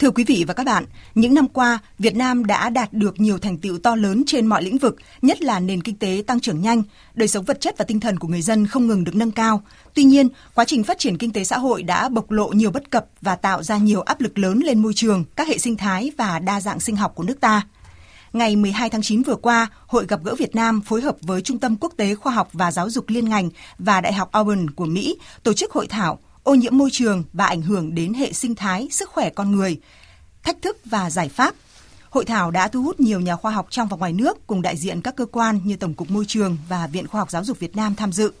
Thưa quý vị và các bạn, những năm qua, Việt Nam đã đạt được nhiều thành tựu to lớn trên mọi lĩnh vực, nhất là nền kinh tế tăng trưởng nhanh, đời sống vật chất và tinh thần của người dân không ngừng được nâng cao. Tuy nhiên, quá trình phát triển kinh tế xã hội đã bộc lộ nhiều bất cập và tạo ra nhiều áp lực lớn lên môi trường, các hệ sinh thái và đa dạng sinh học của nước ta. Ngày 12 tháng 9 vừa qua, Hội gặp gỡ Việt Nam phối hợp với Trung tâm Quốc tế Khoa học và Giáo dục Liên ngành và Đại học Auburn của Mỹ tổ chức hội thảo ô nhiễm môi trường và ảnh hưởng đến hệ sinh thái, sức khỏe con người, thách thức và giải pháp. Hội thảo đã thu hút nhiều nhà khoa học trong và ngoài nước cùng đại diện các cơ quan như Tổng cục Môi trường và Viện Khoa học Giáo dục Việt Nam tham dự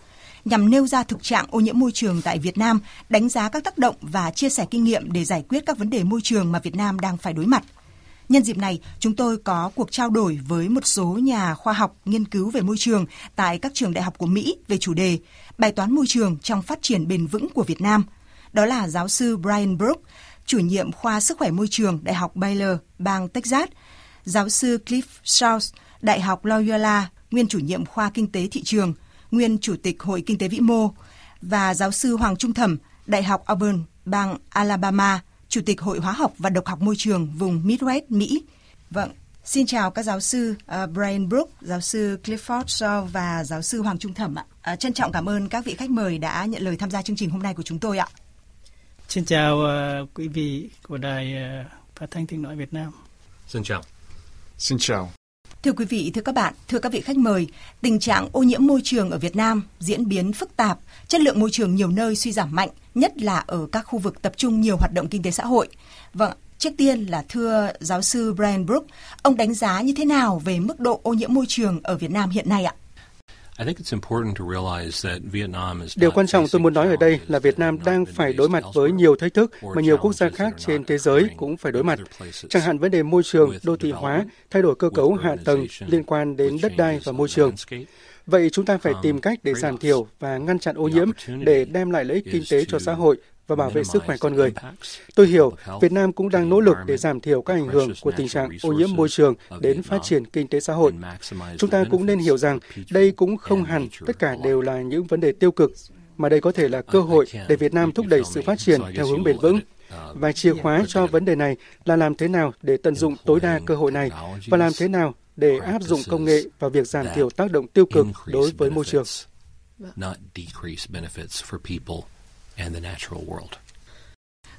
nhằm nêu ra thực trạng ô nhiễm môi trường tại Việt Nam, đánh giá các tác động và chia sẻ kinh nghiệm để giải quyết các vấn đề môi trường mà Việt Nam đang phải đối mặt. Nhân dịp này, chúng tôi có cuộc trao đổi với một số nhà khoa học nghiên cứu về môi trường tại các trường đại học của Mỹ về chủ đề Bài toán môi trường trong phát triển bền vững của Việt Nam. Đó là giáo sư Brian Brook, chủ nhiệm khoa sức khỏe môi trường Đại học Baylor, bang Texas, giáo sư Cliff Strauss, Đại học Loyola, nguyên chủ nhiệm khoa kinh tế thị trường, nguyên chủ tịch Hội Kinh tế Vĩ mô, và giáo sư Hoàng Trung Thẩm, Đại học Auburn, bang Alabama, Chủ tịch Hội Hóa học và Độc học Môi trường vùng Midwest, Mỹ. Vâng, xin chào các giáo sư uh, Brian Brook, giáo sư Clifford Shaw và giáo sư Hoàng Trung Thẩm ạ. Uh, trân trọng cảm ơn các vị khách mời đã nhận lời tham gia chương trình hôm nay của chúng tôi ạ. Xin chào uh, quý vị của Đài uh, Phát thanh Tiếng Nói Việt Nam. Xin chào. Xin chào. Thưa quý vị, thưa các bạn, thưa các vị khách mời, tình trạng ô nhiễm môi trường ở Việt Nam diễn biến phức tạp, chất lượng môi trường nhiều nơi suy giảm mạnh, nhất là ở các khu vực tập trung nhiều hoạt động kinh tế xã hội. Vâng, trước tiên là thưa giáo sư Brian Brook, ông đánh giá như thế nào về mức độ ô nhiễm môi trường ở Việt Nam hiện nay ạ? Điều quan trọng tôi muốn nói ở đây là Việt Nam đang phải đối mặt với nhiều thách thức mà nhiều quốc gia khác trên thế giới cũng phải đối mặt, chẳng hạn vấn đề môi trường, đô thị hóa, thay đổi cơ cấu hạ tầng liên quan đến đất đai và môi trường. Vậy chúng ta phải tìm cách để giảm thiểu và ngăn chặn ô nhiễm để đem lại lợi ích kinh tế cho xã hội và bảo vệ sức khỏe con người. Tôi hiểu Việt Nam cũng đang nỗ lực để giảm thiểu các ảnh hưởng của tình trạng ô nhiễm môi trường đến phát triển kinh tế xã hội. Chúng ta cũng nên hiểu rằng đây cũng không hẳn tất cả đều là những vấn đề tiêu cực, mà đây có thể là cơ hội để Việt Nam thúc đẩy sự phát triển theo hướng bền vững. Và chìa khóa cho vấn đề này là làm thế nào để tận dụng tối đa cơ hội này và làm thế nào để áp dụng công nghệ vào việc giảm thiểu tác động tiêu cực đối với môi trường and the natural world.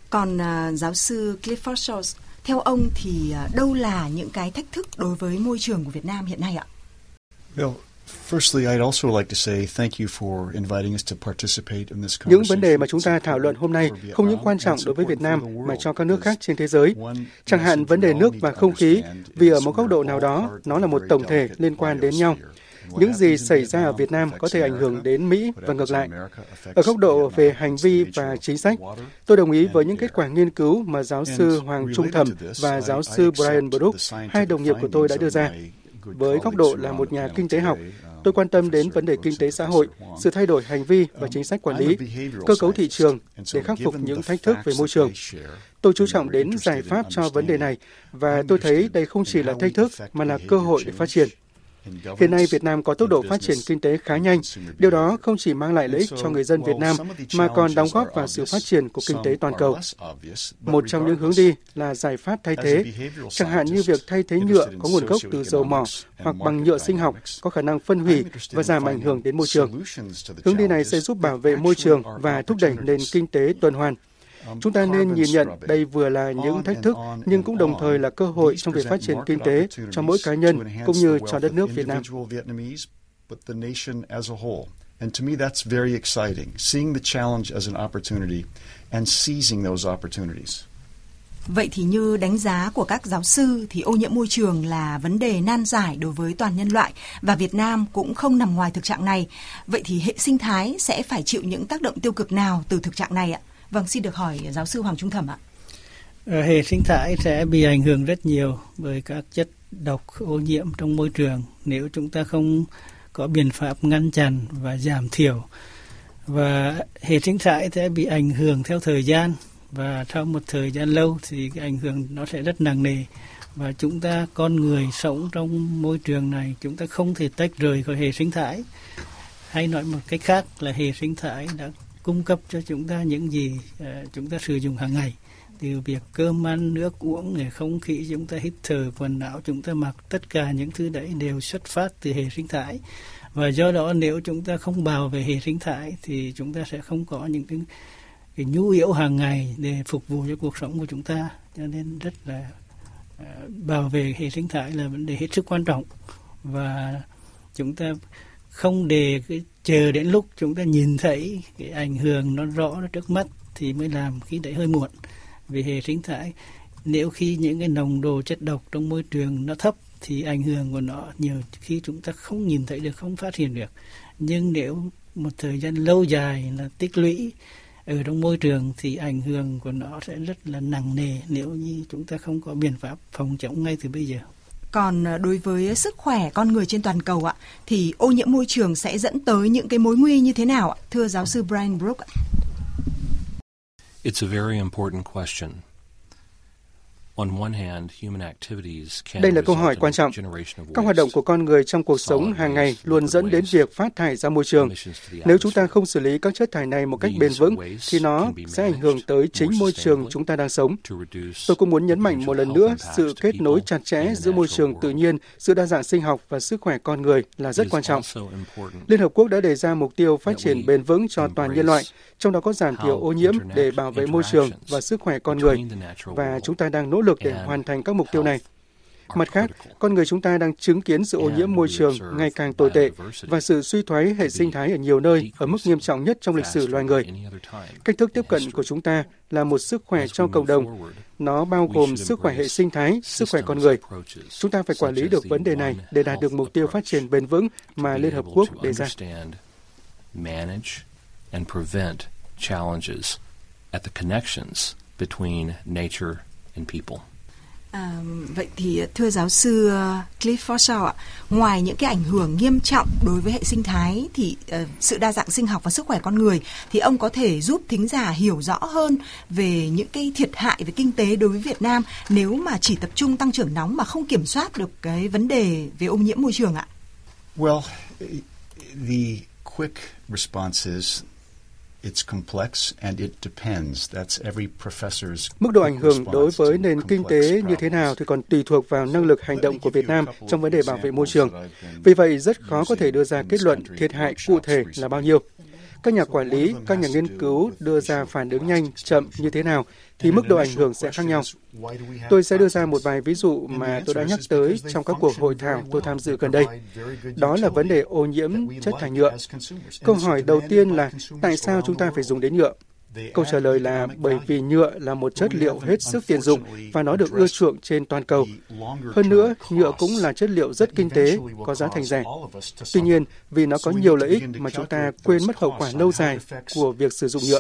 Còn uh, giáo sư Clifford Shores, theo ông thì uh, đâu là những cái thách thức đối với môi trường của Việt Nam hiện nay ạ? Well, những vấn đề mà chúng ta thảo luận hôm nay không những quan trọng đối với Việt Nam mà cho các nước khác trên thế giới. Chẳng hạn vấn đề nước và không khí, vì ở một góc độ nào đó, nó là một tổng thể liên quan đến nhau. Những gì xảy ra ở Việt Nam có thể ảnh hưởng đến Mỹ và ngược lại. Ở góc độ về hành vi và chính sách, tôi đồng ý với những kết quả nghiên cứu mà giáo sư Hoàng Trung Thẩm và giáo sư Brian Brook, hai đồng nghiệp của tôi đã đưa ra. Với góc độ là một nhà kinh tế học, tôi quan tâm đến vấn đề kinh tế xã hội, sự thay đổi hành vi và chính sách quản lý, cơ cấu thị trường để khắc phục những thách thức về môi trường. Tôi chú trọng đến giải pháp cho vấn đề này và tôi thấy đây không chỉ là thách thức mà là cơ hội để phát triển. Hiện nay Việt Nam có tốc độ phát triển kinh tế khá nhanh. Điều đó không chỉ mang lại lợi ích cho người dân Việt Nam mà còn đóng góp vào sự phát triển của kinh tế toàn cầu. Một trong những hướng đi là giải pháp thay thế, chẳng hạn như việc thay thế nhựa có nguồn gốc từ dầu mỏ hoặc bằng nhựa sinh học có khả năng phân hủy và giảm ảnh hưởng đến môi trường. Hướng đi này sẽ giúp bảo vệ môi trường và thúc đẩy nền kinh tế tuần hoàn. Chúng ta nên nhìn nhận đây vừa là những thách thức nhưng cũng đồng thời là cơ hội trong việc phát triển kinh tế cho mỗi cá nhân cũng như cho đất nước Việt Nam. And to me, that's very exciting, seeing the challenge as an opportunity and seizing those opportunities. Vậy thì như đánh giá của các giáo sư thì ô nhiễm môi trường là vấn đề nan giải đối với toàn nhân loại và Việt Nam cũng không nằm ngoài thực trạng này. Vậy thì hệ sinh thái sẽ phải chịu những tác động tiêu cực nào từ thực trạng này ạ? Vâng, xin được hỏi giáo sư Hoàng Trung Thẩm ạ. Ờ, hệ sinh thái sẽ bị ảnh hưởng rất nhiều bởi các chất độc ô nhiễm trong môi trường nếu chúng ta không có biện pháp ngăn chặn và giảm thiểu. Và hệ sinh thái sẽ bị ảnh hưởng theo thời gian và sau một thời gian lâu thì cái ảnh hưởng nó sẽ rất nặng nề và chúng ta con người sống trong môi trường này chúng ta không thể tách rời khỏi hệ sinh thái hay nói một cách khác là hệ sinh thái đã cung cấp cho chúng ta những gì uh, chúng ta sử dụng hàng ngày. Từ việc cơm ăn nước uống không khí chúng ta hít thở quần áo chúng ta mặc tất cả những thứ đấy đều xuất phát từ hệ sinh thái. Và do đó nếu chúng ta không bảo vệ hệ sinh thái thì chúng ta sẽ không có những cái, cái nhu yếu hàng ngày để phục vụ cho cuộc sống của chúng ta. Cho nên rất là uh, bảo vệ hệ sinh thái là vấn đề hết sức quan trọng. Và chúng ta không để cái chờ đến lúc chúng ta nhìn thấy cái ảnh hưởng nó rõ nó trước mắt thì mới làm khi đấy hơi muộn vì hệ sinh thái, nếu khi những cái nồng độ chất độc trong môi trường nó thấp thì ảnh hưởng của nó nhiều khi chúng ta không nhìn thấy được, không phát hiện được nhưng nếu một thời gian lâu dài là tích lũy ở trong môi trường thì ảnh hưởng của nó sẽ rất là nặng nề nếu như chúng ta không có biện pháp phòng chống ngay từ bây giờ. Còn ờ, đối với sức khỏe con người trên toàn cầu ạ, thì ô nhiễm môi trường sẽ dẫn tới những cái mối nguy như thế nào ạ? Thưa giáo sư Brian Brook ạ. It's a very important question. Đây là câu hỏi quan trọng. Các hoạt động của con người trong cuộc sống hàng ngày luôn dẫn đến việc phát thải ra môi trường. Nếu chúng ta không xử lý các chất thải này một cách bền vững, thì nó sẽ ảnh hưởng tới chính môi trường chúng ta đang sống. Tôi cũng muốn nhấn mạnh một lần nữa, sự kết nối chặt chẽ giữa môi trường tự nhiên, sự đa dạng sinh học và sức khỏe con người là rất quan trọng. Liên Hợp Quốc đã đề ra mục tiêu phát triển bền vững cho toàn nhân loại, trong đó có giảm thiểu ô nhiễm để bảo vệ môi trường và sức khỏe con người. Và chúng ta đang nỗ lực để hoàn thành các mục tiêu này. Mặt khác, con người chúng ta đang chứng kiến sự ô nhiễm môi trường ngày càng tồi tệ và sự suy thoái hệ sinh thái ở nhiều nơi ở mức nghiêm trọng nhất trong lịch sử loài người. Cách thức tiếp cận của chúng ta là một sức khỏe cho cộng đồng. Nó bao gồm sức khỏe hệ sinh thái, sức khỏe con người. Chúng ta phải quản lý được vấn đề này để đạt được mục tiêu phát triển bền vững mà Liên Hợp Quốc đề ra. and prevent challenges at the connections between nature and people. À, vậy thì thưa giáo sư ờ, Cliff Forshaw ạ, ngoài những cái ảnh hưởng nghiêm trọng đối với hệ sinh thái thì uh, sự đa dạng sinh học và sức khỏe con người thì ông có thể giúp thính giả hiểu rõ hơn về những cái thiệt hại về kinh tế đối với Việt Nam nếu mà chỉ tập trung tăng trưởng nóng mà không kiểm soát được cái vấn đề về ô nhiễm môi trường ạ? Well, the quick response is Mức độ ảnh hưởng đối với nền kinh tế như thế nào thì còn tùy thuộc vào năng lực hành động của Việt Nam trong vấn đề bảo vệ môi trường. Vì vậy, rất khó có thể đưa ra kết luận thiệt hại cụ thể là bao nhiêu. Các nhà quản lý, các nhà nghiên cứu đưa ra phản ứng nhanh, chậm như thế nào thì mức độ ảnh hưởng sẽ khác nhau. Tôi sẽ đưa ra một vài ví dụ mà tôi đã nhắc tới trong các cuộc hội thảo tôi tham dự gần đây. Đó là vấn đề ô nhiễm chất thải nhựa. Câu hỏi đầu tiên là tại sao chúng ta phải dùng đến nhựa? Câu trả lời là bởi vì nhựa là một chất liệu hết sức tiện dụng và nó được ưa chuộng trên toàn cầu. Hơn nữa, nhựa cũng là chất liệu rất kinh tế, có giá thành rẻ. Tuy nhiên, vì nó có nhiều lợi ích mà chúng ta quên mất hậu quả lâu dài của việc sử dụng nhựa.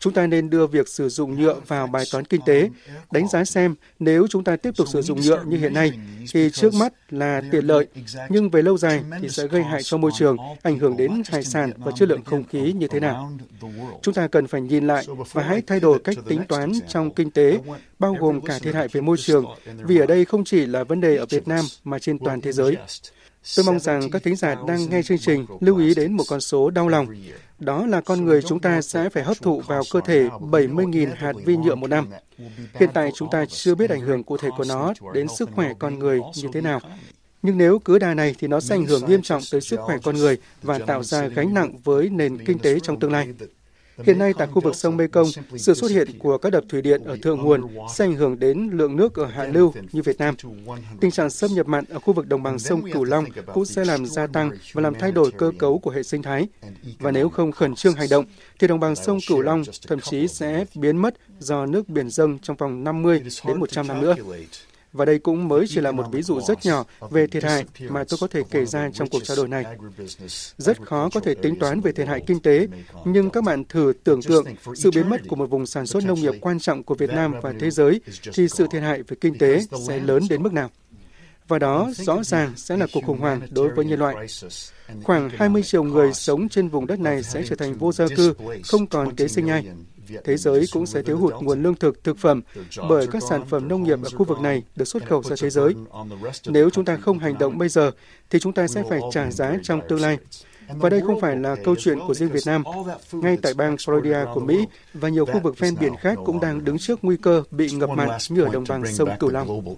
Chúng ta nên đưa việc sử dụng nhựa vào bài toán kinh tế, đánh giá xem nếu chúng ta tiếp tục sử dụng nhựa như hiện nay thì trước mắt là tiện lợi, nhưng về lâu dài thì sẽ gây hại cho môi trường, ảnh hưởng đến hải sản và chất lượng không khí như thế nào. Chúng ta cần phải nhìn lại và hãy thay đổi cách tính toán trong kinh tế, bao gồm cả thiệt hại về môi trường, vì ở đây không chỉ là vấn đề ở Việt Nam mà trên toàn thế giới. Tôi mong rằng các thính giả đang nghe chương trình lưu ý đến một con số đau lòng. Đó là con người chúng ta sẽ phải hấp thụ vào cơ thể 70.000 hạt vi nhựa một năm. Hiện tại chúng ta chưa biết ảnh hưởng cụ thể của nó đến sức khỏe con người như thế nào. Nhưng nếu cứ đà này thì nó sẽ ảnh hưởng nghiêm trọng tới sức khỏe con người và tạo ra gánh nặng với nền kinh tế trong tương lai. Hiện nay tại khu vực sông Mekong, sự xuất hiện của các đập thủy điện ở thượng nguồn sẽ ảnh hưởng đến lượng nước ở hạ lưu như Việt Nam. Tình trạng xâm nhập mặn ở khu vực đồng bằng sông Cửu Long cũng sẽ làm gia tăng và làm thay đổi cơ cấu của hệ sinh thái. Và nếu không khẩn trương hành động, thì đồng bằng sông Cửu Long thậm chí sẽ biến mất do nước biển dâng trong vòng 50 đến 100 năm nữa. Và đây cũng mới chỉ là một ví dụ rất nhỏ về thiệt hại mà tôi có thể kể ra trong cuộc trao đổi này. Rất khó có thể tính toán về thiệt hại kinh tế, nhưng các bạn thử tưởng tượng sự biến mất của một vùng sản xuất nông nghiệp quan trọng của Việt Nam và thế giới thì sự thiệt hại về kinh tế sẽ lớn đến mức nào. Và đó rõ ràng sẽ là cuộc khủng hoảng đối với nhân loại. Khoảng 20 triệu người sống trên vùng đất này sẽ trở thành vô gia cư, không còn kế sinh nhai thế giới cũng sẽ thiếu hụt nguồn lương thực, thực phẩm bởi các sản phẩm nông nghiệp ở khu vực này được xuất khẩu ra thế giới. Nếu chúng ta không hành động bây giờ, thì chúng ta sẽ phải trả giá trong tương lai. Và đây không phải là câu chuyện của riêng Việt Nam. Ngay tại bang Florida của Mỹ và nhiều khu vực ven biển khác cũng đang đứng trước nguy cơ bị ngập mặn như ở đồng bằng sông Cửu Long.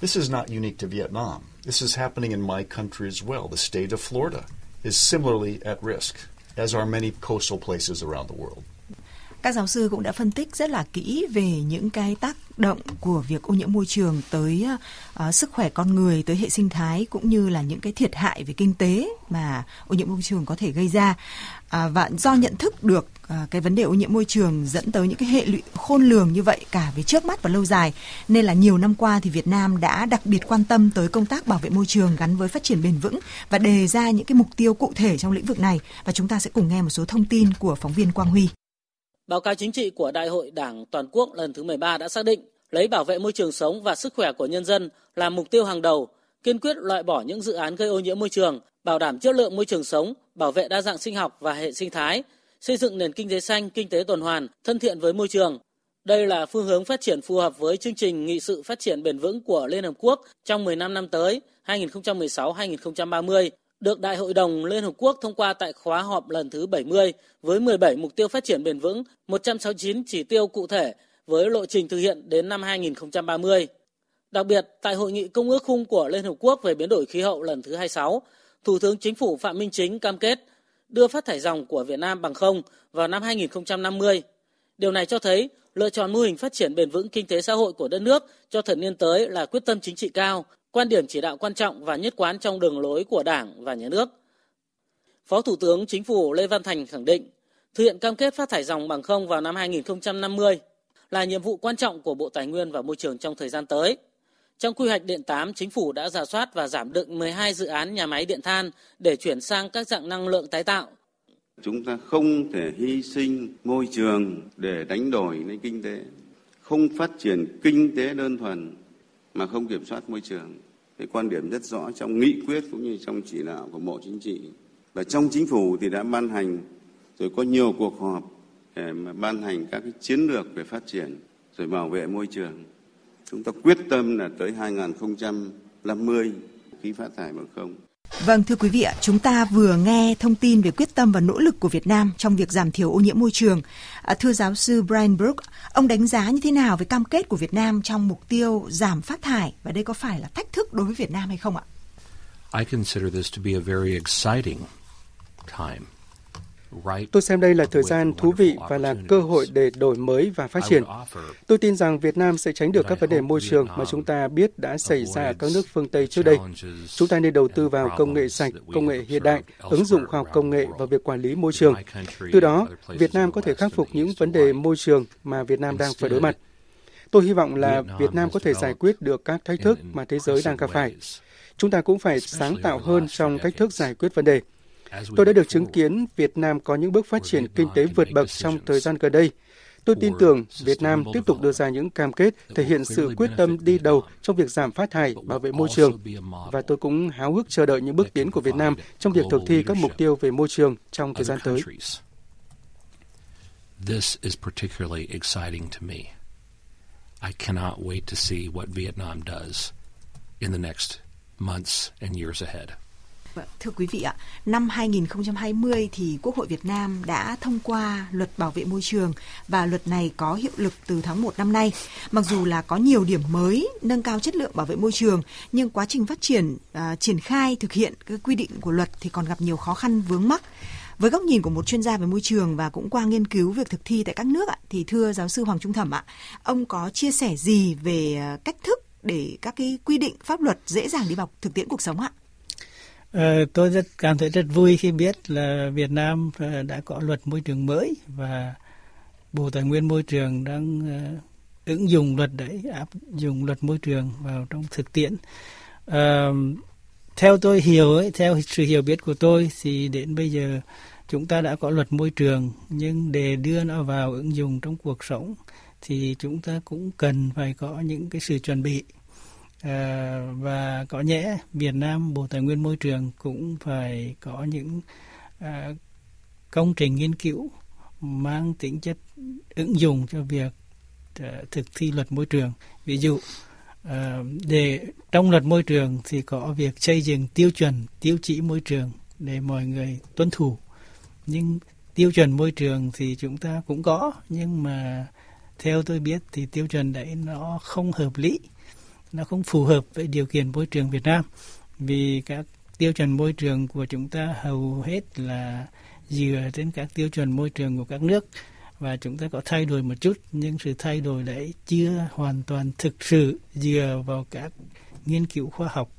This is not unique to Vietnam. This is happening in my country as well. The state of Florida is similarly at risk, as are many coastal places around the world. Các giáo sư cũng đã phân tích rất là kỹ về những cái tác động của việc ô nhiễm môi trường tới uh, sức khỏe con người, tới hệ sinh thái cũng như là những cái thiệt hại về kinh tế mà ô nhiễm môi trường có thể gây ra. À, và do nhận thức được à, cái vấn đề ô nhiễm môi trường dẫn tới những cái hệ lụy khôn lường như vậy cả về trước mắt và lâu dài nên là nhiều năm qua thì Việt Nam đã đặc biệt quan tâm tới công tác bảo vệ môi trường gắn với phát triển bền vững và đề ra những cái mục tiêu cụ thể trong lĩnh vực này và chúng ta sẽ cùng nghe một số thông tin của phóng viên Quang Huy. Báo cáo chính trị của Đại hội Đảng Toàn quốc lần thứ 13 đã xác định lấy bảo vệ môi trường sống và sức khỏe của nhân dân là mục tiêu hàng đầu, kiên quyết loại bỏ những dự án gây ô nhiễm môi trường, bảo đảm chất lượng môi trường sống, bảo vệ đa dạng sinh học và hệ sinh thái, xây dựng nền kinh tế xanh, kinh tế tuần hoàn, thân thiện với môi trường. Đây là phương hướng phát triển phù hợp với chương trình nghị sự phát triển bền vững của Liên Hợp Quốc trong 15 năm tới 2016-2030 được Đại hội đồng Liên Hợp Quốc thông qua tại khóa họp lần thứ 70 với 17 mục tiêu phát triển bền vững, 169 chỉ tiêu cụ thể với lộ trình thực hiện đến năm 2030. Đặc biệt, tại Hội nghị Công ước khung của Liên Hợp Quốc về biến đổi khí hậu lần thứ 26, Thủ tướng Chính phủ Phạm Minh Chính cam kết đưa phát thải dòng của Việt Nam bằng không vào năm 2050. Điều này cho thấy lựa chọn mô hình phát triển bền vững kinh tế xã hội của đất nước cho thập niên tới là quyết tâm chính trị cao, quan điểm chỉ đạo quan trọng và nhất quán trong đường lối của Đảng và Nhà nước. Phó Thủ tướng Chính phủ Lê Văn Thành khẳng định, thực hiện cam kết phát thải dòng bằng không vào năm 2050 là nhiệm vụ quan trọng của Bộ Tài nguyên và Môi trường trong thời gian tới. Trong quy hoạch điện 8, chính phủ đã giả soát và giảm đựng 12 dự án nhà máy điện than để chuyển sang các dạng năng lượng tái tạo. Chúng ta không thể hy sinh môi trường để đánh đổi lấy kinh tế, không phát triển kinh tế đơn thuần mà không kiểm soát môi trường. Cái quan điểm rất rõ trong nghị quyết cũng như trong chỉ đạo của Bộ Chính trị. Và trong chính phủ thì đã ban hành, rồi có nhiều cuộc họp để mà ban hành các cái chiến lược về phát triển, rồi bảo vệ môi trường. Chúng ta quyết tâm là tới 2050 khí phát thải bằng không. Vâng thưa quý vị ạ, chúng ta vừa nghe thông tin về quyết tâm và nỗ lực của Việt Nam trong việc giảm thiểu ô nhiễm môi trường. À, thưa giáo sư Brian Brook, ông đánh giá như thế nào về cam kết của Việt Nam trong mục tiêu giảm phát thải và đây có phải là thách thức đối với Việt Nam hay không ạ? I consider this to be a very exciting time Tôi xem đây là thời gian thú vị và là cơ hội để đổi mới và phát triển. Tôi tin rằng Việt Nam sẽ tránh được các vấn đề môi trường mà chúng ta biết đã xảy ra ở các nước phương Tây trước đây. Chúng ta nên đầu tư vào công nghệ sạch, công nghệ hiện đại, ứng dụng khoa học công nghệ vào việc quản lý môi trường. Từ đó, Việt Nam có thể khắc phục những vấn đề môi trường mà Việt Nam đang phải đối mặt. Tôi hy vọng là Việt Nam có thể giải quyết được các thách thức mà thế giới đang gặp phải. Chúng ta cũng phải sáng tạo hơn trong cách thức giải quyết vấn đề. Tôi đã được chứng kiến Việt Nam có những bước phát triển kinh tế vượt bậc trong thời gian gần đây. Tôi tin tưởng Việt Nam tiếp tục đưa ra những cam kết thể hiện sự quyết tâm đi đầu trong việc giảm phát thải, bảo vệ môi trường. Và tôi cũng háo hức chờ đợi những bước tiến của Việt Nam trong việc thực thi các mục tiêu về môi trường trong thời gian tới. This is particularly exciting to me. I cannot wait to see what Vietnam does in the next months and years ahead. Vâng, thưa quý vị ạ, năm 2020 thì Quốc hội Việt Nam đã thông qua luật bảo vệ môi trường và luật này có hiệu lực từ tháng 1 năm nay. Mặc dù là có nhiều điểm mới nâng cao chất lượng bảo vệ môi trường, nhưng quá trình phát triển uh, triển khai thực hiện cái quy định của luật thì còn gặp nhiều khó khăn vướng mắc. Với góc nhìn của một chuyên gia về môi trường và cũng qua nghiên cứu việc thực thi tại các nước ạ, thì thưa giáo sư Hoàng Trung Thẩm ạ, ông có chia sẻ gì về à, cách thức để các cái quy định pháp luật dễ dàng đi vào thực tiễn cuộc sống ạ? Ờ, tôi rất cảm thấy rất vui khi biết là Việt Nam ờ, đã có luật môi trường mới và Bộ Tài nguyên Môi trường đang uh, ứng dụng luật đấy, áp dụng luật môi trường vào trong thực tiễn. Uh, theo tôi hiểu ấy, theo sự hiểu biết của tôi thì đến bây giờ chúng ta đã có luật môi trường nhưng để đưa nó vào ứng dụng trong cuộc sống thì chúng ta cũng cần phải có những cái sự chuẩn bị Ờ, và có nhẽ Việt Nam, Bộ Tài nguyên Môi trường cũng phải có những ờ, công trình nghiên cứu mang tính chất ứng dụng cho việc ờ, thực thi luật môi trường. Ví dụ để trong luật môi trường thì có việc xây dựng tiêu chuẩn tiêu chí môi trường để mọi người tuân thủ nhưng tiêu chuẩn môi trường thì chúng ta cũng có, nhưng mà theo tôi biết thì tiêu chuẩn đấy nó không hợp lý nó không phù hợp với điều kiện môi trường Việt Nam. Vì các tiêu chuẩn môi trường của chúng ta hầu hết là dựa trên các tiêu chuẩn môi trường của các nước. Và chúng ta có thay đổi một chút, nhưng sự thay đổi đấy chưa hoàn toàn thực sự dựa vào các nghiên cứu khoa học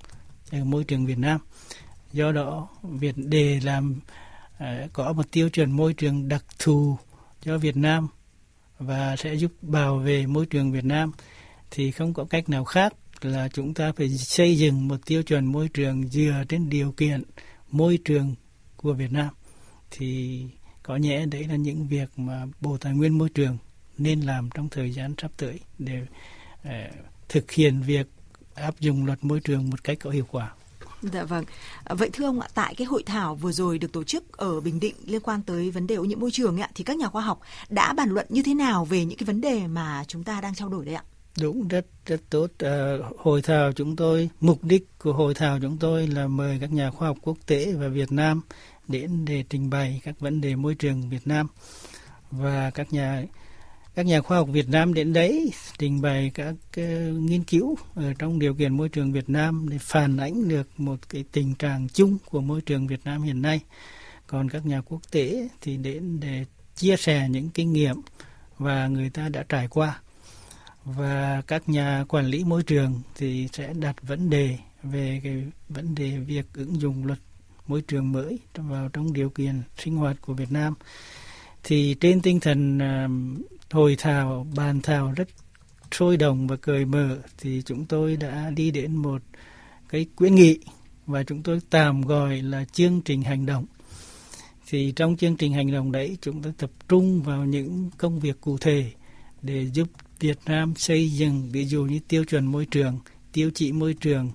ở môi trường Việt Nam. Do đó việc để làm ờ, có một tiêu chuẩn môi trường đặc thù cho Việt Nam và sẽ giúp bảo vệ môi trường Việt Nam, thì không có cách nào khác là chúng ta phải xây dựng một tiêu chuẩn môi trường dựa trên điều kiện môi trường của Việt Nam thì có nhẽ đấy là những việc mà Bộ Tài nguyên Môi trường nên làm trong thời gian sắp tới để uh, thực hiện việc áp dụng luật môi trường một cách có hiệu quả. Dạ vâng. À, vậy thưa ông ạ, tại cái hội thảo vừa rồi được tổ chức ở Bình Định liên quan tới vấn đề ô nhiễm môi trường ạ, thì các nhà khoa học đã bàn luận như thế nào về những cái vấn đề mà chúng ta đang trao đổi đây ạ? Đúng, rất rất tốt. À, hội thảo chúng tôi, mục đích của hội thảo chúng tôi là mời các nhà khoa học quốc tế và Việt Nam đến để trình bày các vấn đề môi trường Việt Nam và các nhà các nhà khoa học Việt Nam đến đấy trình bày các uh, nghiên cứu ở trong điều kiện môi trường Việt Nam để phản ánh được một cái tình trạng chung của môi trường Việt Nam hiện nay. Còn các nhà quốc tế thì đến để chia sẻ những kinh nghiệm và người ta đã trải qua. Và các nhà quản lý môi trường thì sẽ đặt vấn đề về cái vấn đề việc ứng dụng luật môi trường mới vào trong điều kiện sinh hoạt của Việt Nam. Thì trên tinh thần hội thảo, bàn thảo rất sôi động và cởi mở thì chúng tôi đã đi đến một cái quyết nghị và chúng tôi tạm gọi là chương trình hành động. Thì trong chương trình hành động đấy, chúng tôi tập trung vào những công việc cụ thể để giúp Việt Nam xây dựng ví dụ như tiêu chuẩn môi trường, tiêu chí môi trường,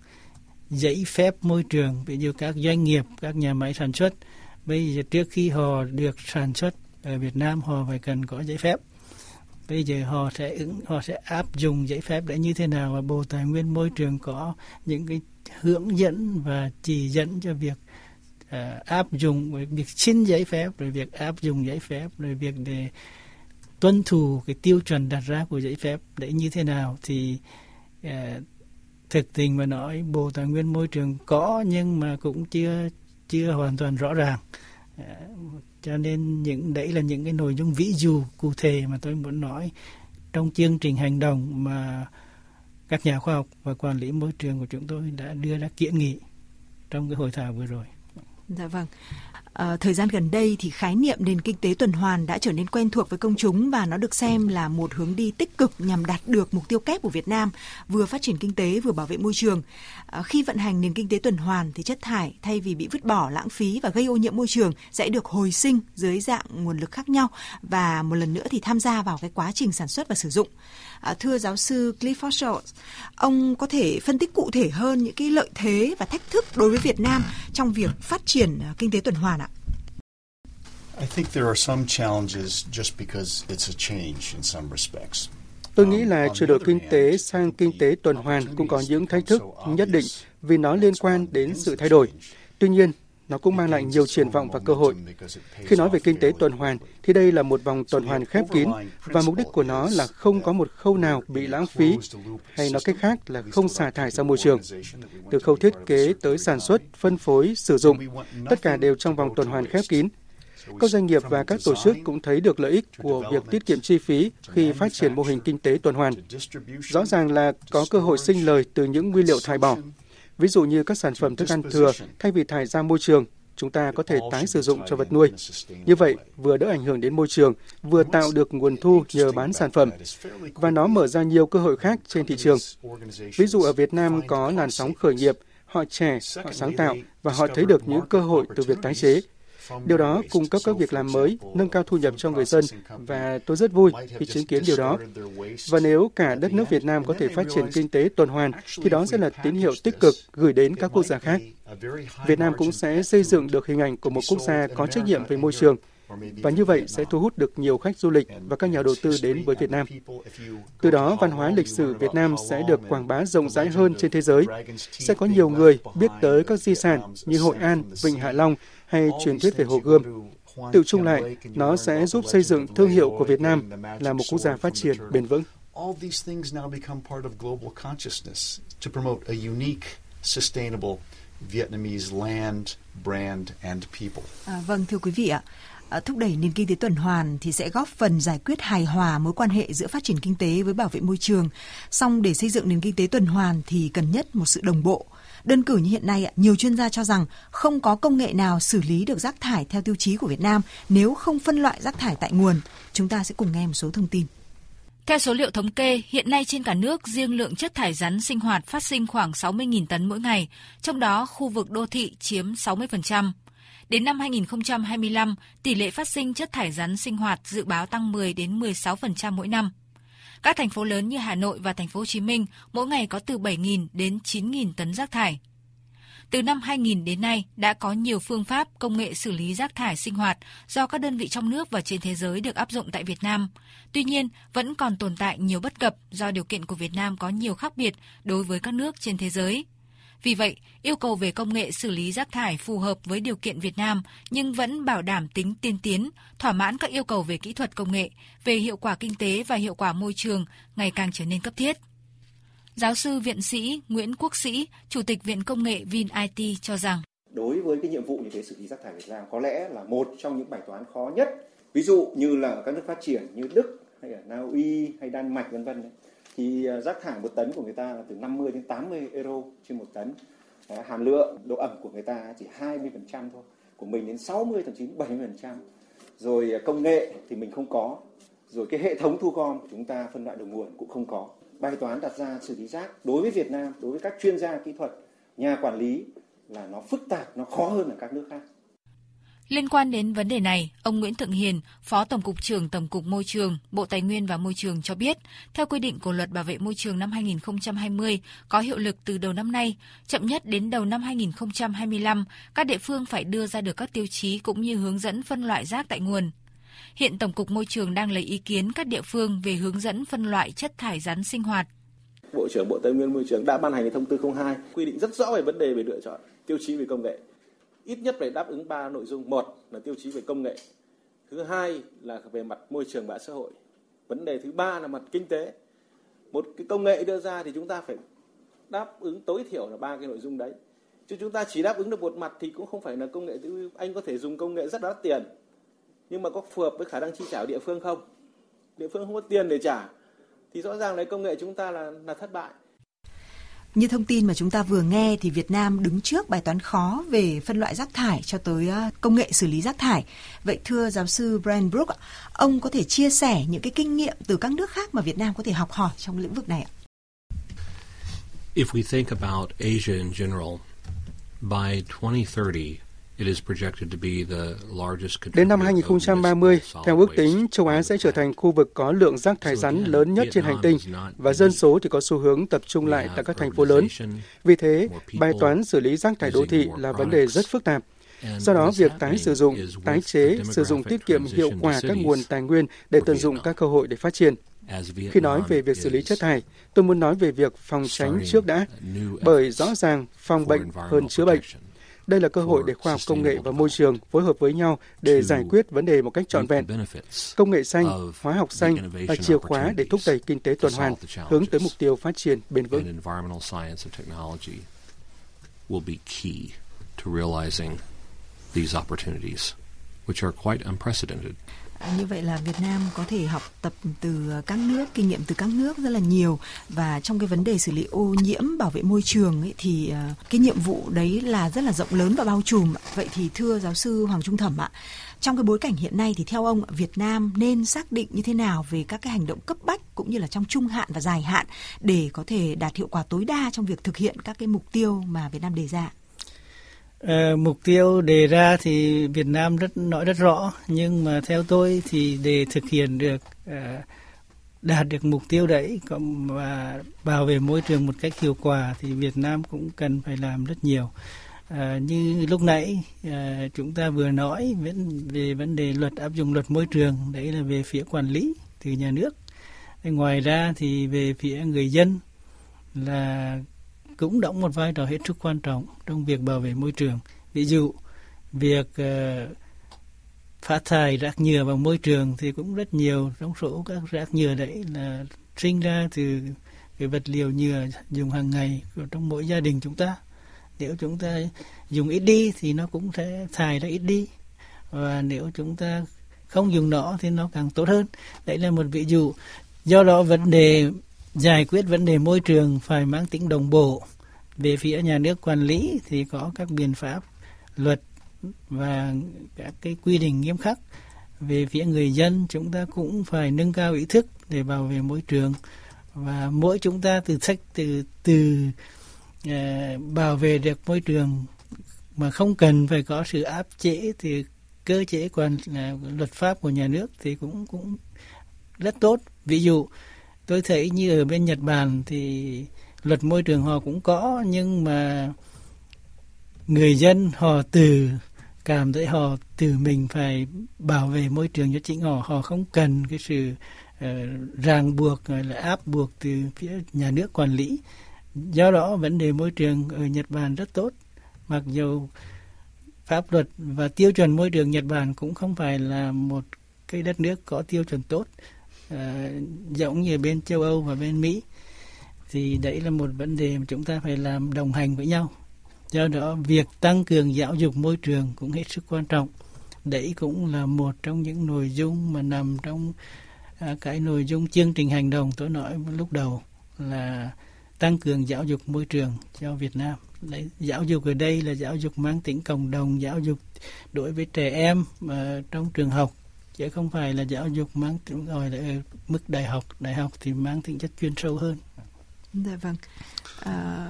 giấy phép môi trường, ví dụ các doanh nghiệp, các nhà máy sản xuất. Bây giờ trước khi họ được sản xuất ở Việt Nam họ phải cần có giấy phép. Bây giờ họ sẽ ứng họ sẽ áp dụng giấy phép để như thế nào và Bộ Tài nguyên Môi trường có những cái hướng dẫn và chỉ dẫn cho việc uh, áp dụng việc xin giấy phép rồi việc áp dụng giấy phép rồi việc để tuân thủ cái tiêu chuẩn đặt ra của giấy phép để như thế nào thì uh, thực tình mà nói bộ tài nguyên môi trường có nhưng mà cũng chưa chưa hoàn toàn rõ ràng uh, cho nên những đấy là những cái nội dung ví dụ cụ thể mà tôi muốn nói trong chương trình hành động mà các nhà khoa học và quản lý môi trường của chúng tôi đã đưa ra kiến nghị trong cái hội thảo vừa rồi. Dạ vâng. À, thời gian gần đây thì khái niệm nền kinh tế tuần hoàn đã trở nên quen thuộc với công chúng và nó được xem là một hướng đi tích cực nhằm đạt được mục tiêu kép của Việt Nam, vừa phát triển kinh tế vừa bảo vệ môi trường. À, khi vận hành nền kinh tế tuần hoàn thì chất thải thay vì bị vứt bỏ, lãng phí và gây ô nhiễm môi trường sẽ được hồi sinh dưới dạng nguồn lực khác nhau và một lần nữa thì tham gia vào cái quá trình sản xuất và sử dụng. À, thưa giáo sư Clifford Schultz, ông có thể phân tích cụ thể hơn những cái lợi thế và thách thức đối với Việt Nam trong việc phát triển kinh tế tuần hoàn ạ? I think there are some challenges just because it's a change in some respects. Tôi nghĩ là chuyển đổi kinh tế sang kinh tế tuần hoàn cũng có những thách thức nhất định vì nó liên quan đến sự thay đổi. Tuy nhiên, nó cũng mang lại nhiều triển vọng và cơ hội. Khi nói về kinh tế tuần hoàn, thì đây là một vòng tuần hoàn khép kín và mục đích của nó là không có một khâu nào bị lãng phí, hay nói cách khác là không xả thải ra môi trường. Từ khâu thiết kế tới sản xuất, phân phối, sử dụng, tất cả đều trong vòng tuần hoàn khép kín. Các doanh nghiệp và các tổ chức cũng thấy được lợi ích của việc tiết kiệm chi phí khi phát triển mô hình kinh tế tuần hoàn. Rõ ràng là có cơ hội sinh lời từ những nguyên liệu thải bỏ. Ví dụ như các sản phẩm thức ăn thừa thay vì thải ra môi trường, chúng ta có thể tái sử dụng cho vật nuôi. Như vậy, vừa đỡ ảnh hưởng đến môi trường, vừa tạo được nguồn thu nhờ bán sản phẩm. Và nó mở ra nhiều cơ hội khác trên thị trường. Ví dụ ở Việt Nam có làn sóng khởi nghiệp, họ trẻ, họ sáng tạo và họ thấy được những cơ hội từ việc tái chế. Điều đó cung cấp các việc làm mới, nâng cao thu nhập cho người dân và tôi rất vui khi chứng kiến điều đó. Và nếu cả đất nước Việt Nam có thể phát triển kinh tế tuần hoàn thì đó sẽ là tín hiệu tích cực gửi đến các quốc gia khác. Việt Nam cũng sẽ xây dựng được hình ảnh của một quốc gia có trách nhiệm về môi trường và như vậy sẽ thu hút được nhiều khách du lịch và các nhà đầu tư đến với Việt Nam. Từ đó, văn hóa lịch sử Việt Nam sẽ được quảng bá rộng rãi hơn trên thế giới. Sẽ có nhiều người biết tới các di sản như Hội An, Vịnh Hạ Long hay truyền thuyết về Hồ Gươm. Tự chung lại, nó sẽ giúp xây dựng thương hiệu của Việt Nam là một quốc gia phát triển bền vững. All these things now become part of global consciousness to promote a unique, sustainable Vietnamese land, brand and people. À, vâng thưa quý vị ạ, à, thúc đẩy nền kinh tế tuần hoàn thì sẽ góp phần giải quyết hài hòa mối quan hệ giữa phát triển kinh tế với bảo vệ môi trường. Song để xây dựng nền kinh tế tuần hoàn thì cần nhất một sự đồng bộ. Đơn cử như hiện nay, nhiều chuyên gia cho rằng không có công nghệ nào xử lý được rác thải theo tiêu chí của Việt Nam nếu không phân loại rác thải tại nguồn. Chúng ta sẽ cùng nghe một số thông tin. Theo số liệu thống kê, hiện nay trên cả nước riêng lượng chất thải rắn sinh hoạt phát sinh khoảng 60.000 tấn mỗi ngày, trong đó khu vực đô thị chiếm 60%. Đến năm 2025, tỷ lệ phát sinh chất thải rắn sinh hoạt dự báo tăng 10 đến 16% mỗi năm. Các thành phố lớn như Hà Nội và thành phố Hồ Chí Minh mỗi ngày có từ 7.000 đến 9.000 tấn rác thải. Từ năm 2000 đến nay đã có nhiều phương pháp công nghệ xử lý rác thải sinh hoạt do các đơn vị trong nước và trên thế giới được áp dụng tại Việt Nam. Tuy nhiên, vẫn còn tồn tại nhiều bất cập do điều kiện của Việt Nam có nhiều khác biệt đối với các nước trên thế giới. Vì vậy, yêu cầu về công nghệ xử lý rác thải phù hợp với điều kiện Việt Nam nhưng vẫn bảo đảm tính tiên tiến, thỏa mãn các yêu cầu về kỹ thuật công nghệ, về hiệu quả kinh tế và hiệu quả môi trường ngày càng trở nên cấp thiết. Giáo sư viện sĩ Nguyễn Quốc Sĩ, Chủ tịch Viện Công nghệ VinIT cho rằng Đối với cái nhiệm vụ như thế xử lý rác thải Việt Nam có lẽ là một trong những bài toán khó nhất. Ví dụ như là các nước phát triển như Đức hay là Na Uy hay Đan Mạch vân vân thì à, rác thải một tấn của người ta là từ 50 đến 80 euro trên một tấn. hàm lượng độ ẩm của người ta chỉ 20% thôi, của mình đến 60 thậm chí 70%. Rồi à, công nghệ thì mình không có, rồi cái hệ thống thu gom của chúng ta phân loại đầu nguồn cũng không có bài toán đặt ra xử lý rác đối với Việt Nam, đối với các chuyên gia kỹ thuật, nhà quản lý là nó phức tạp, nó khó hơn ở các nước khác. Liên quan đến vấn đề này, ông Nguyễn Thượng Hiền, Phó Tổng cục trưởng Tổng cục Môi trường, Bộ Tài nguyên và Môi trường cho biết, theo quy định của Luật Bảo vệ môi trường năm 2020 có hiệu lực từ đầu năm nay, chậm nhất đến đầu năm 2025, các địa phương phải đưa ra được các tiêu chí cũng như hướng dẫn phân loại rác tại nguồn. Hiện Tổng cục Môi trường đang lấy ý kiến các địa phương về hướng dẫn phân loại chất thải rắn sinh hoạt. Bộ trưởng Bộ Tài nguyên Môi trường đã ban hành thông tư 02 quy định rất rõ về vấn đề về lựa chọn tiêu chí về công nghệ. Ít nhất phải đáp ứng 3 nội dung. Một là tiêu chí về công nghệ. Thứ hai là về mặt môi trường và xã hội. Vấn đề thứ ba là mặt kinh tế. Một cái công nghệ đưa ra thì chúng ta phải đáp ứng, tối thiểu là ba cái nội dung đấy. Chứ chúng ta chỉ đáp ứng được một mặt thì cũng không phải là công nghệ anh có thể dùng công nghệ rất đắt tiền, nhưng mà có phù hợp với khả năng chi trả của địa phương không địa phương không có tiền để trả, thì rõ ràng lấy công nghệ chúng ta là là thất bại như thông tin mà chúng ta vừa nghe thì Việt Nam đứng trước bài toán khó về phân loại rác thải cho tới ờ, công nghệ xử lý rác thải. Vậy thưa giáo sư Brian Brook, ông có thể chia sẻ những cái kinh nghiệm từ các nước khác mà Việt Nam có thể học hỏi trong lĩnh vực này ạ? If we think about Asia in general, by 2030, Đến năm 2030, theo ước tính, châu Á sẽ trở thành khu vực có lượng rác thải rắn lớn nhất trên hành tinh và dân số thì có xu hướng tập trung lại tại các thành phố lớn. Vì thế, bài toán xử lý rác thải đô thị là vấn đề rất phức tạp. Do đó, việc tái sử dụng, tái chế, sử dụng tiết kiệm hiệu quả các nguồn tài nguyên để tận dụng các cơ hội để phát triển. Khi nói về việc xử lý chất thải, tôi muốn nói về việc phòng tránh trước đã, bởi rõ ràng phòng bệnh hơn chữa bệnh. Đây là cơ hội để khoa học công nghệ và môi trường phối hợp với nhau để giải quyết vấn đề một cách trọn vẹn. Công nghệ xanh, hóa học xanh là chìa khóa để thúc đẩy kinh tế tuần hoàn, hướng tới mục tiêu phát triển bền vững. will be key to realizing these opportunities, which are quite unprecedented. À, như vậy là Việt Nam có thể học tập từ các nước, kinh nghiệm từ các nước rất là nhiều và trong cái vấn đề xử lý ô nhiễm, bảo vệ môi trường ấy, thì à, cái nhiệm vụ đấy là rất là rộng lớn và bao trùm. Vậy thì thưa giáo sư Hoàng Trung Thẩm ạ, trong cái bối cảnh hiện nay thì theo ông Việt Nam nên xác định như thế nào về các cái hành động cấp bách cũng như là trong trung hạn và dài hạn để có thể đạt hiệu quả tối đa trong việc thực hiện các cái mục tiêu mà Việt Nam đề ra? Uh, mục tiêu đề ra thì Việt Nam rất nói rất rõ nhưng mà theo tôi thì để thực hiện được uh, đạt được mục tiêu đấy và bảo vệ môi trường một cách hiệu quả thì Việt Nam cũng cần phải làm rất nhiều. À, như lúc nãy à, chúng ta vừa nói về vấn đề luật áp dụng luật môi trường đấy là về phía quản lý từ nhà nước ngoài ra thì về phía người dân là cũng đóng một vai trò hết sức quan trọng trong việc bảo vệ môi trường. Ví dụ việc ờ, uh, phát thải rác nhựa vào môi trường thì cũng rất nhiều trong số các rác nhựa đấy là sinh ra từ cái vật liệu nhựa dùng hàng ngày của trong mỗi gia đình chúng ta. Nếu chúng ta dùng ít đi thì nó cũng sẽ thải ra ít đi. Và nếu chúng ta không dùng nó thì nó càng tốt hơn. Đấy là một ví dụ. Do đó vấn đề giải quyết vấn đề môi trường phải mang tính đồng bộ. Về phía nhà nước quản lý thì có các biện pháp luật và các cái quy định nghiêm khắc. Về phía người dân chúng ta cũng phải nâng cao ý thức để bảo vệ môi trường. Và mỗi chúng ta từ sách từ từ uh, bảo vệ được môi trường mà không cần phải có sự áp chế thì cơ chế quản uh, luật pháp của nhà nước thì cũng cũng rất tốt. Ví dụ tôi thấy như ở bên Nhật Bản thì luật môi trường họ cũng có nhưng mà người dân họ từ cảm thấy họ từ mình phải bảo vệ môi trường cho chính họ. Họ không cần cái sự uh, ràng buộc hay là áp buộc từ phía nhà nước quản lý. Do đó vấn đề môi trường ở Nhật Bản rất tốt. Mặc dù pháp luật và tiêu chuẩn môi trường Nhật Bản cũng không phải là một cái đất nước có tiêu chuẩn tốt uh, giống như bên châu Âu và bên Mỹ thì đấy là một vấn đề mà chúng ta phải làm đồng hành với nhau. Do đó việc tăng cường giáo dục môi trường cũng hết sức quan trọng. Đấy cũng là một trong những nội dung mà nằm trong à, cái nội dung chương trình hành động tôi nói lúc đầu là tăng cường giáo dục môi trường cho Việt Nam. Đấy giáo dục ở đây là giáo dục mang tính cộng đồng giáo dục đối với trẻ em mà trong trường học chứ không phải là giáo dục mang tính gọi là ờ, mức đại học đại học thì mang tính chất chuyên sâu hơn dạ vâng à,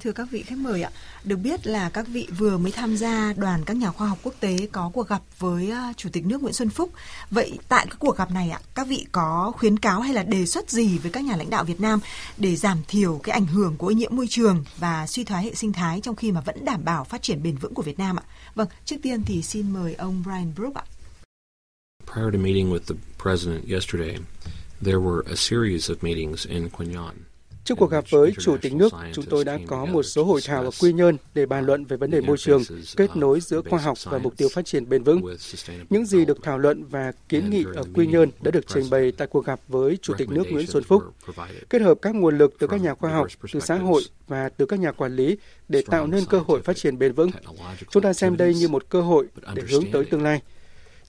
Thưa các vị khách mời ạ, được biết là các vị vừa mới tham gia đoàn các nhà khoa học quốc tế có cuộc gặp với ờ, Chủ tịch nước Nguyễn Xuân Phúc. Vậy tại các cuộc gặp này ạ, các vị có khuyến cáo hay là đề xuất gì với các nhà lãnh đạo Việt Nam để giảm thiểu cái ảnh hưởng của ô nhiễm môi trường và suy thoái hệ sinh thái trong khi mà vẫn đảm bảo phát triển bền vững của Việt Nam ạ? Vâng, trước tiên thì xin mời ông Brian Brook ạ. Prior to meeting with the president yesterday, there were a series of meetings in Quy Nhơn. Trước cuộc gặp với Chủ tịch nước, chúng tôi đã có một số hội thảo ở Quy Nhơn để bàn luận về vấn đề môi trường, kết nối giữa khoa học và mục tiêu phát triển bền vững. Những gì được thảo luận và kiến nghị ở Quy Nhơn đã được trình bày tại cuộc gặp với Chủ tịch nước Nguyễn Xuân Phúc. Kết hợp các nguồn lực từ các nhà khoa học, từ xã hội và từ các nhà quản lý để tạo nên cơ hội phát triển bền vững. Chúng ta xem đây như một cơ hội để hướng tới tương lai.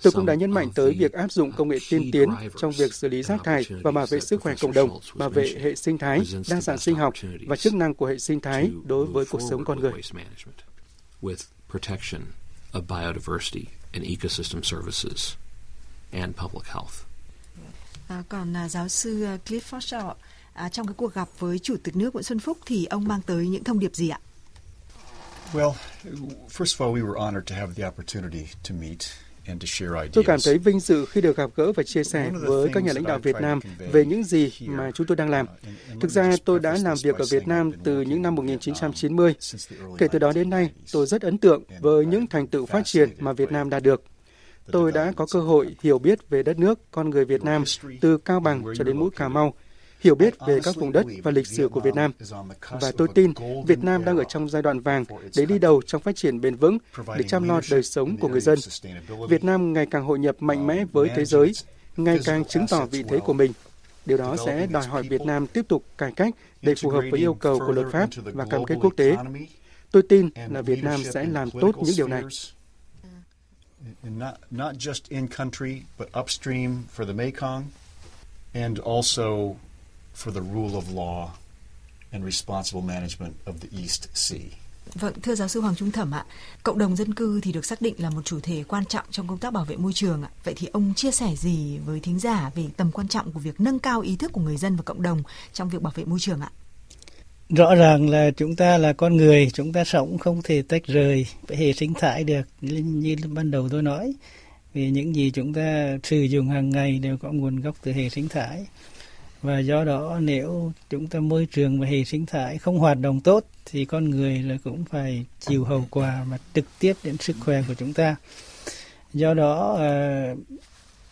Tôi cũng đã nhấn mạnh tới việc áp dụng công nghệ tiên tiến trong việc xử lý rác thải và bảo vệ sức khỏe cộng đồng, bảo vệ hệ sinh thái, đa dạng sinh học và chức năng của hệ sinh thái đối với cuộc sống con người. of biodiversity and ecosystem services and public health. À, còn à, giáo sư à, Clifford Shaw, à, trong cái cuộc gặp với Chủ tịch nước Nguyễn Xuân Phúc thì ông mang tới những thông điệp gì ạ? Well, first of all, we were honored to have the opportunity to meet Tôi cảm thấy vinh dự khi được gặp gỡ và chia sẻ với các nhà lãnh đạo Việt Nam về những gì mà chúng tôi đang làm. Thực ra tôi đã làm việc ở Việt Nam từ những năm 1990. Kể từ đó đến nay, tôi rất ấn tượng với những thành tựu phát triển mà Việt Nam đạt được. Tôi đã có cơ hội hiểu biết về đất nước, con người Việt Nam từ Cao Bằng cho đến mũi Cà Mau hiểu biết về các vùng đất và lịch sử của Việt Nam. Và tôi tin Việt Nam đang ở trong giai đoạn vàng để đi đầu trong phát triển bền vững để chăm lo đời sống của người dân. Việt Nam ngày càng hội nhập mạnh mẽ với thế giới, ngày càng chứng tỏ vị thế của mình. Điều đó sẽ đòi hỏi Việt Nam tiếp tục cải cách để phù hợp với yêu cầu của luật pháp và cam kết quốc tế. Tôi tin là Việt Nam sẽ làm tốt những điều này. Not, just in country, but upstream for the Mekong, and also for the rule of law and responsible management of the East Sea. Vâng, thưa giáo sư Hoàng Trung Thẩm ạ, cộng đồng dân cư thì được xác định là một chủ thể quan trọng trong công tác bảo vệ môi trường ạ. Vậy thì ông chia sẻ gì với thính giả về tầm quan trọng của việc nâng cao ý thức của người dân và cộng đồng trong việc bảo vệ môi trường ạ? Rõ ràng là chúng ta là con người, chúng ta sống không thể tách rời với hệ sinh thái được như, như ban đầu tôi nói. Vì những gì chúng ta sử dụng hàng ngày đều có nguồn gốc từ hệ sinh thái và do đó nếu chúng ta môi trường và hệ sinh thái không hoạt động tốt thì con người là cũng phải chịu hậu quả mà trực tiếp đến sức khỏe của chúng ta. Do đó ờ,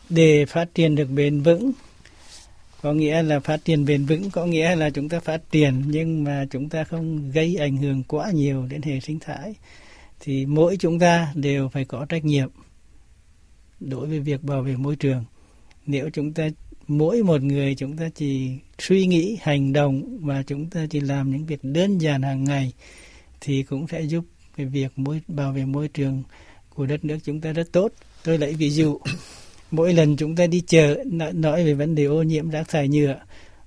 để phát triển được bền vững, có nghĩa là phát triển bền vững, có nghĩa là chúng ta phát triển nhưng mà chúng ta không gây ảnh hưởng quá nhiều đến hệ sinh thái, thì mỗi chúng ta đều phải có trách nhiệm đối với việc bảo vệ môi trường. Nếu chúng ta mỗi một người chúng ta chỉ suy nghĩ, hành động và chúng ta chỉ làm những việc đơn giản hàng ngày thì cũng sẽ giúp cái việc môi, bảo vệ môi trường của đất nước chúng ta rất tốt. Tôi lấy ví dụ, mỗi lần chúng ta đi chợ nói về vấn đề ô nhiễm rác thải nhựa,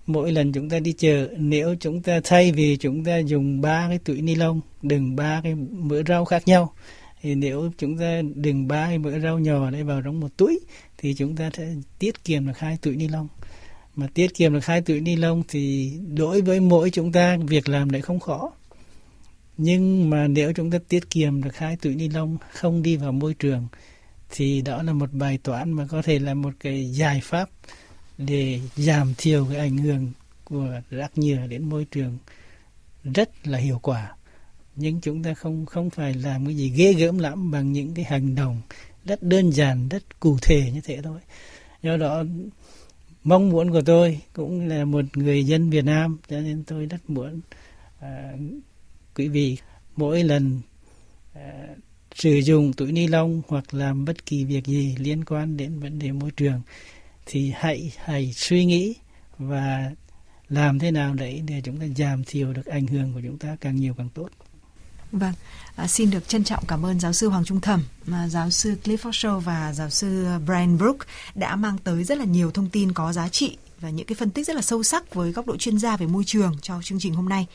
mỗi lần chúng ta đi chợ, nếu chúng ta thay vì chúng ta dùng ba cái túi ni lông đừng ba cái mỡ rau khác nhau, thì nếu chúng ta đừng ba cái mỡ rau nhỏ để vào trong một túi thì chúng ta sẽ tiết kiệm được hai túi ni lông. Mà tiết kiệm được hai túi ni lông thì đối với mỗi chúng ta, việc làm đấy không khó. Nhưng mà nếu chúng ta tiết kiệm được hai túi ni lông không đi vào môi trường, thì đó là một bài toán mà có thể là một cái giải pháp để giảm thiểu cái ảnh hưởng của rác nhựa đến môi trường rất là hiệu quả. Nhưng chúng ta không không phải làm cái gì ghê gớm lắm bằng những cái hành động rất đơn giản rất cụ thể như thế thôi do đó mong muốn của tôi cũng là một người dân Việt Nam cho nên tôi rất muốn à, quý vị mỗi lần à, sử dụng túi ni lông hoặc làm bất kỳ việc gì liên quan đến vấn đề môi trường thì hãy hãy suy nghĩ và làm thế nào đấy để chúng ta giảm thiểu được ảnh hưởng của chúng ta càng nhiều càng tốt. Vâng, à, xin được trân trọng cảm ơn giáo sư Hoàng Trung Thẩm, à, giáo sư Clifford Shaw và giáo sư Brian Brook đã mang tới rất là nhiều thông tin có giá trị và những cái phân tích rất là sâu sắc với góc độ chuyên gia về môi trường cho chương trình hôm nay.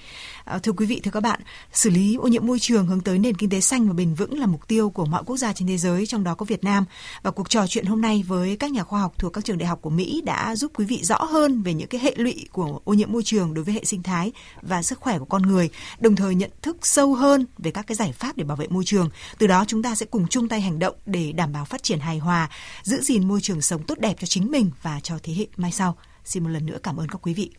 À, thưa quý vị, thưa các bạn, xử lý ô nhiễm môi trường hướng tới nền kinh tế xanh và bền vững là mục tiêu của mọi quốc gia trên thế giới, trong đó có Việt Nam. Và cuộc trò chuyện hôm nay với các nhà khoa học thuộc các trường đại học của Mỹ đã giúp quý vị rõ hơn về những cái hệ lụy của ô nhiễm môi trường đối với hệ sinh thái và sức khỏe của con người, đồng thời nhận thức sâu hơn về các cái giải pháp để bảo vệ môi trường. Từ đó chúng ta sẽ cùng chung tay hành động để đảm bảo phát triển hài hòa, giữ gìn môi trường sống tốt đẹp cho chính mình và cho thế hệ mai sau. Xin một lần nữa cảm ơn các quý vị.